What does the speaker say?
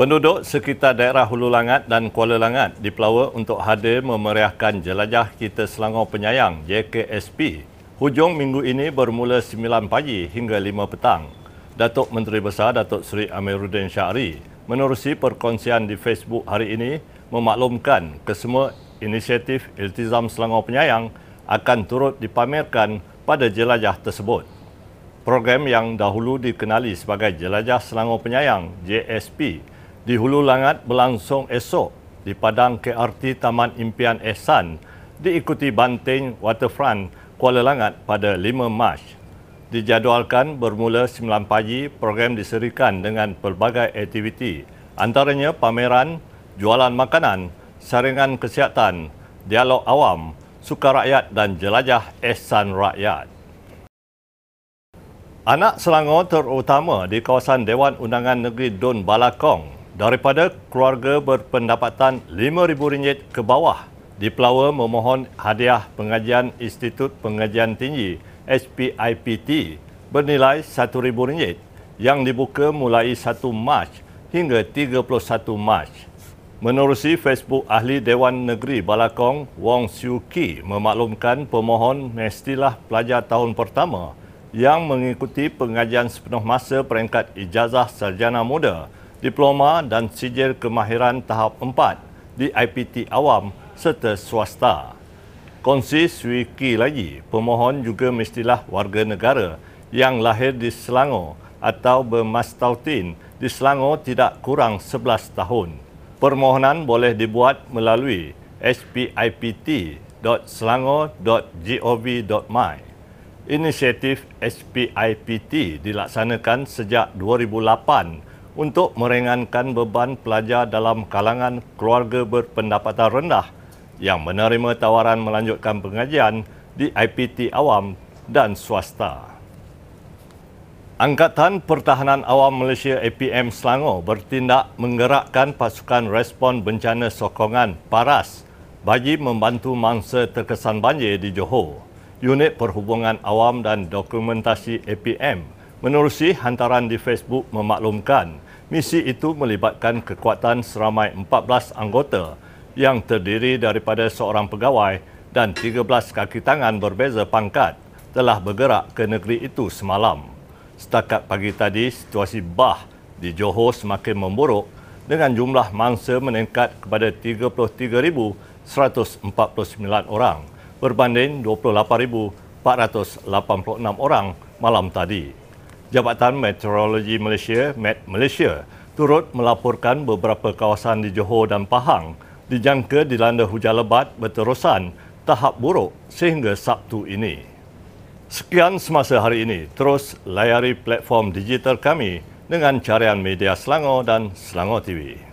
Penduduk sekitar daerah Hulu Langat dan Kuala Langat dipelawa untuk hadir memeriahkan Jelajah Kita Selangor Penyayang JKSP. Hujung minggu ini bermula 9 pagi hingga 5 petang. Datuk Menteri Besar Datuk Seri Amiruddin Syahri menerusi perkongsian di Facebook hari ini memaklumkan kesemua inisiatif Iltizam Selangor Penyayang akan turut dipamerkan pada jelajah tersebut. Program yang dahulu dikenali sebagai Jelajah Selangor Penyayang JSP di Hulu Langat berlangsung esok di Padang KRT Taman Impian Ehsan diikuti Banting Waterfront Kuala Langat pada 5 Mac. Dijadualkan bermula 9 pagi, program diserikan dengan pelbagai aktiviti antaranya pameran, jualan makanan, saringan kesihatan, dialog awam, suka rakyat dan jelajah ehsan rakyat. Anak Selangor terutama di kawasan Dewan Undangan Negeri Dun Balakong daripada keluarga berpendapatan RM5,000 ke bawah dipelawa memohon hadiah pengajian Institut Pengajian Tinggi SPIPT bernilai RM1,000 yang dibuka mulai 1 Mac hingga 31 Mac. Menerusi Facebook Ahli Dewan Negeri Balakong, Wong Siu Ki memaklumkan pemohon mestilah pelajar tahun pertama yang mengikuti pengajian sepenuh masa peringkat ijazah sarjana muda diploma dan sijil kemahiran tahap 4 di IPT awam serta swasta. Kongsi Swiki lagi, pemohon juga mestilah warga negara yang lahir di Selangor atau bermastautin di Selangor tidak kurang 11 tahun. Permohonan boleh dibuat melalui spipt.selangor.gov.my. Inisiatif SPIPT dilaksanakan sejak 2008 untuk meringankan beban pelajar dalam kalangan keluarga berpendapatan rendah yang menerima tawaran melanjutkan pengajian di IPT awam dan swasta. Angkatan Pertahanan Awam Malaysia APM Selangor bertindak menggerakkan pasukan respon bencana sokongan PARAS bagi membantu mangsa terkesan banjir di Johor. Unit Perhubungan Awam dan Dokumentasi APM Menerusi hantaran di Facebook memaklumkan, misi itu melibatkan kekuatan seramai 14 anggota yang terdiri daripada seorang pegawai dan 13 kaki tangan berbeza pangkat telah bergerak ke negeri itu semalam. Setakat pagi tadi, situasi bah di Johor semakin memburuk dengan jumlah mangsa meningkat kepada 33,149 orang berbanding 28,486 orang malam tadi. Jabatan Meteorologi Malaysia, Met Malaysia, turut melaporkan beberapa kawasan di Johor dan Pahang dijangka dilanda hujan lebat berterusan tahap buruk sehingga Sabtu ini. Sekian semasa hari ini. Terus layari platform digital kami dengan carian media Selangor dan Selangor TV.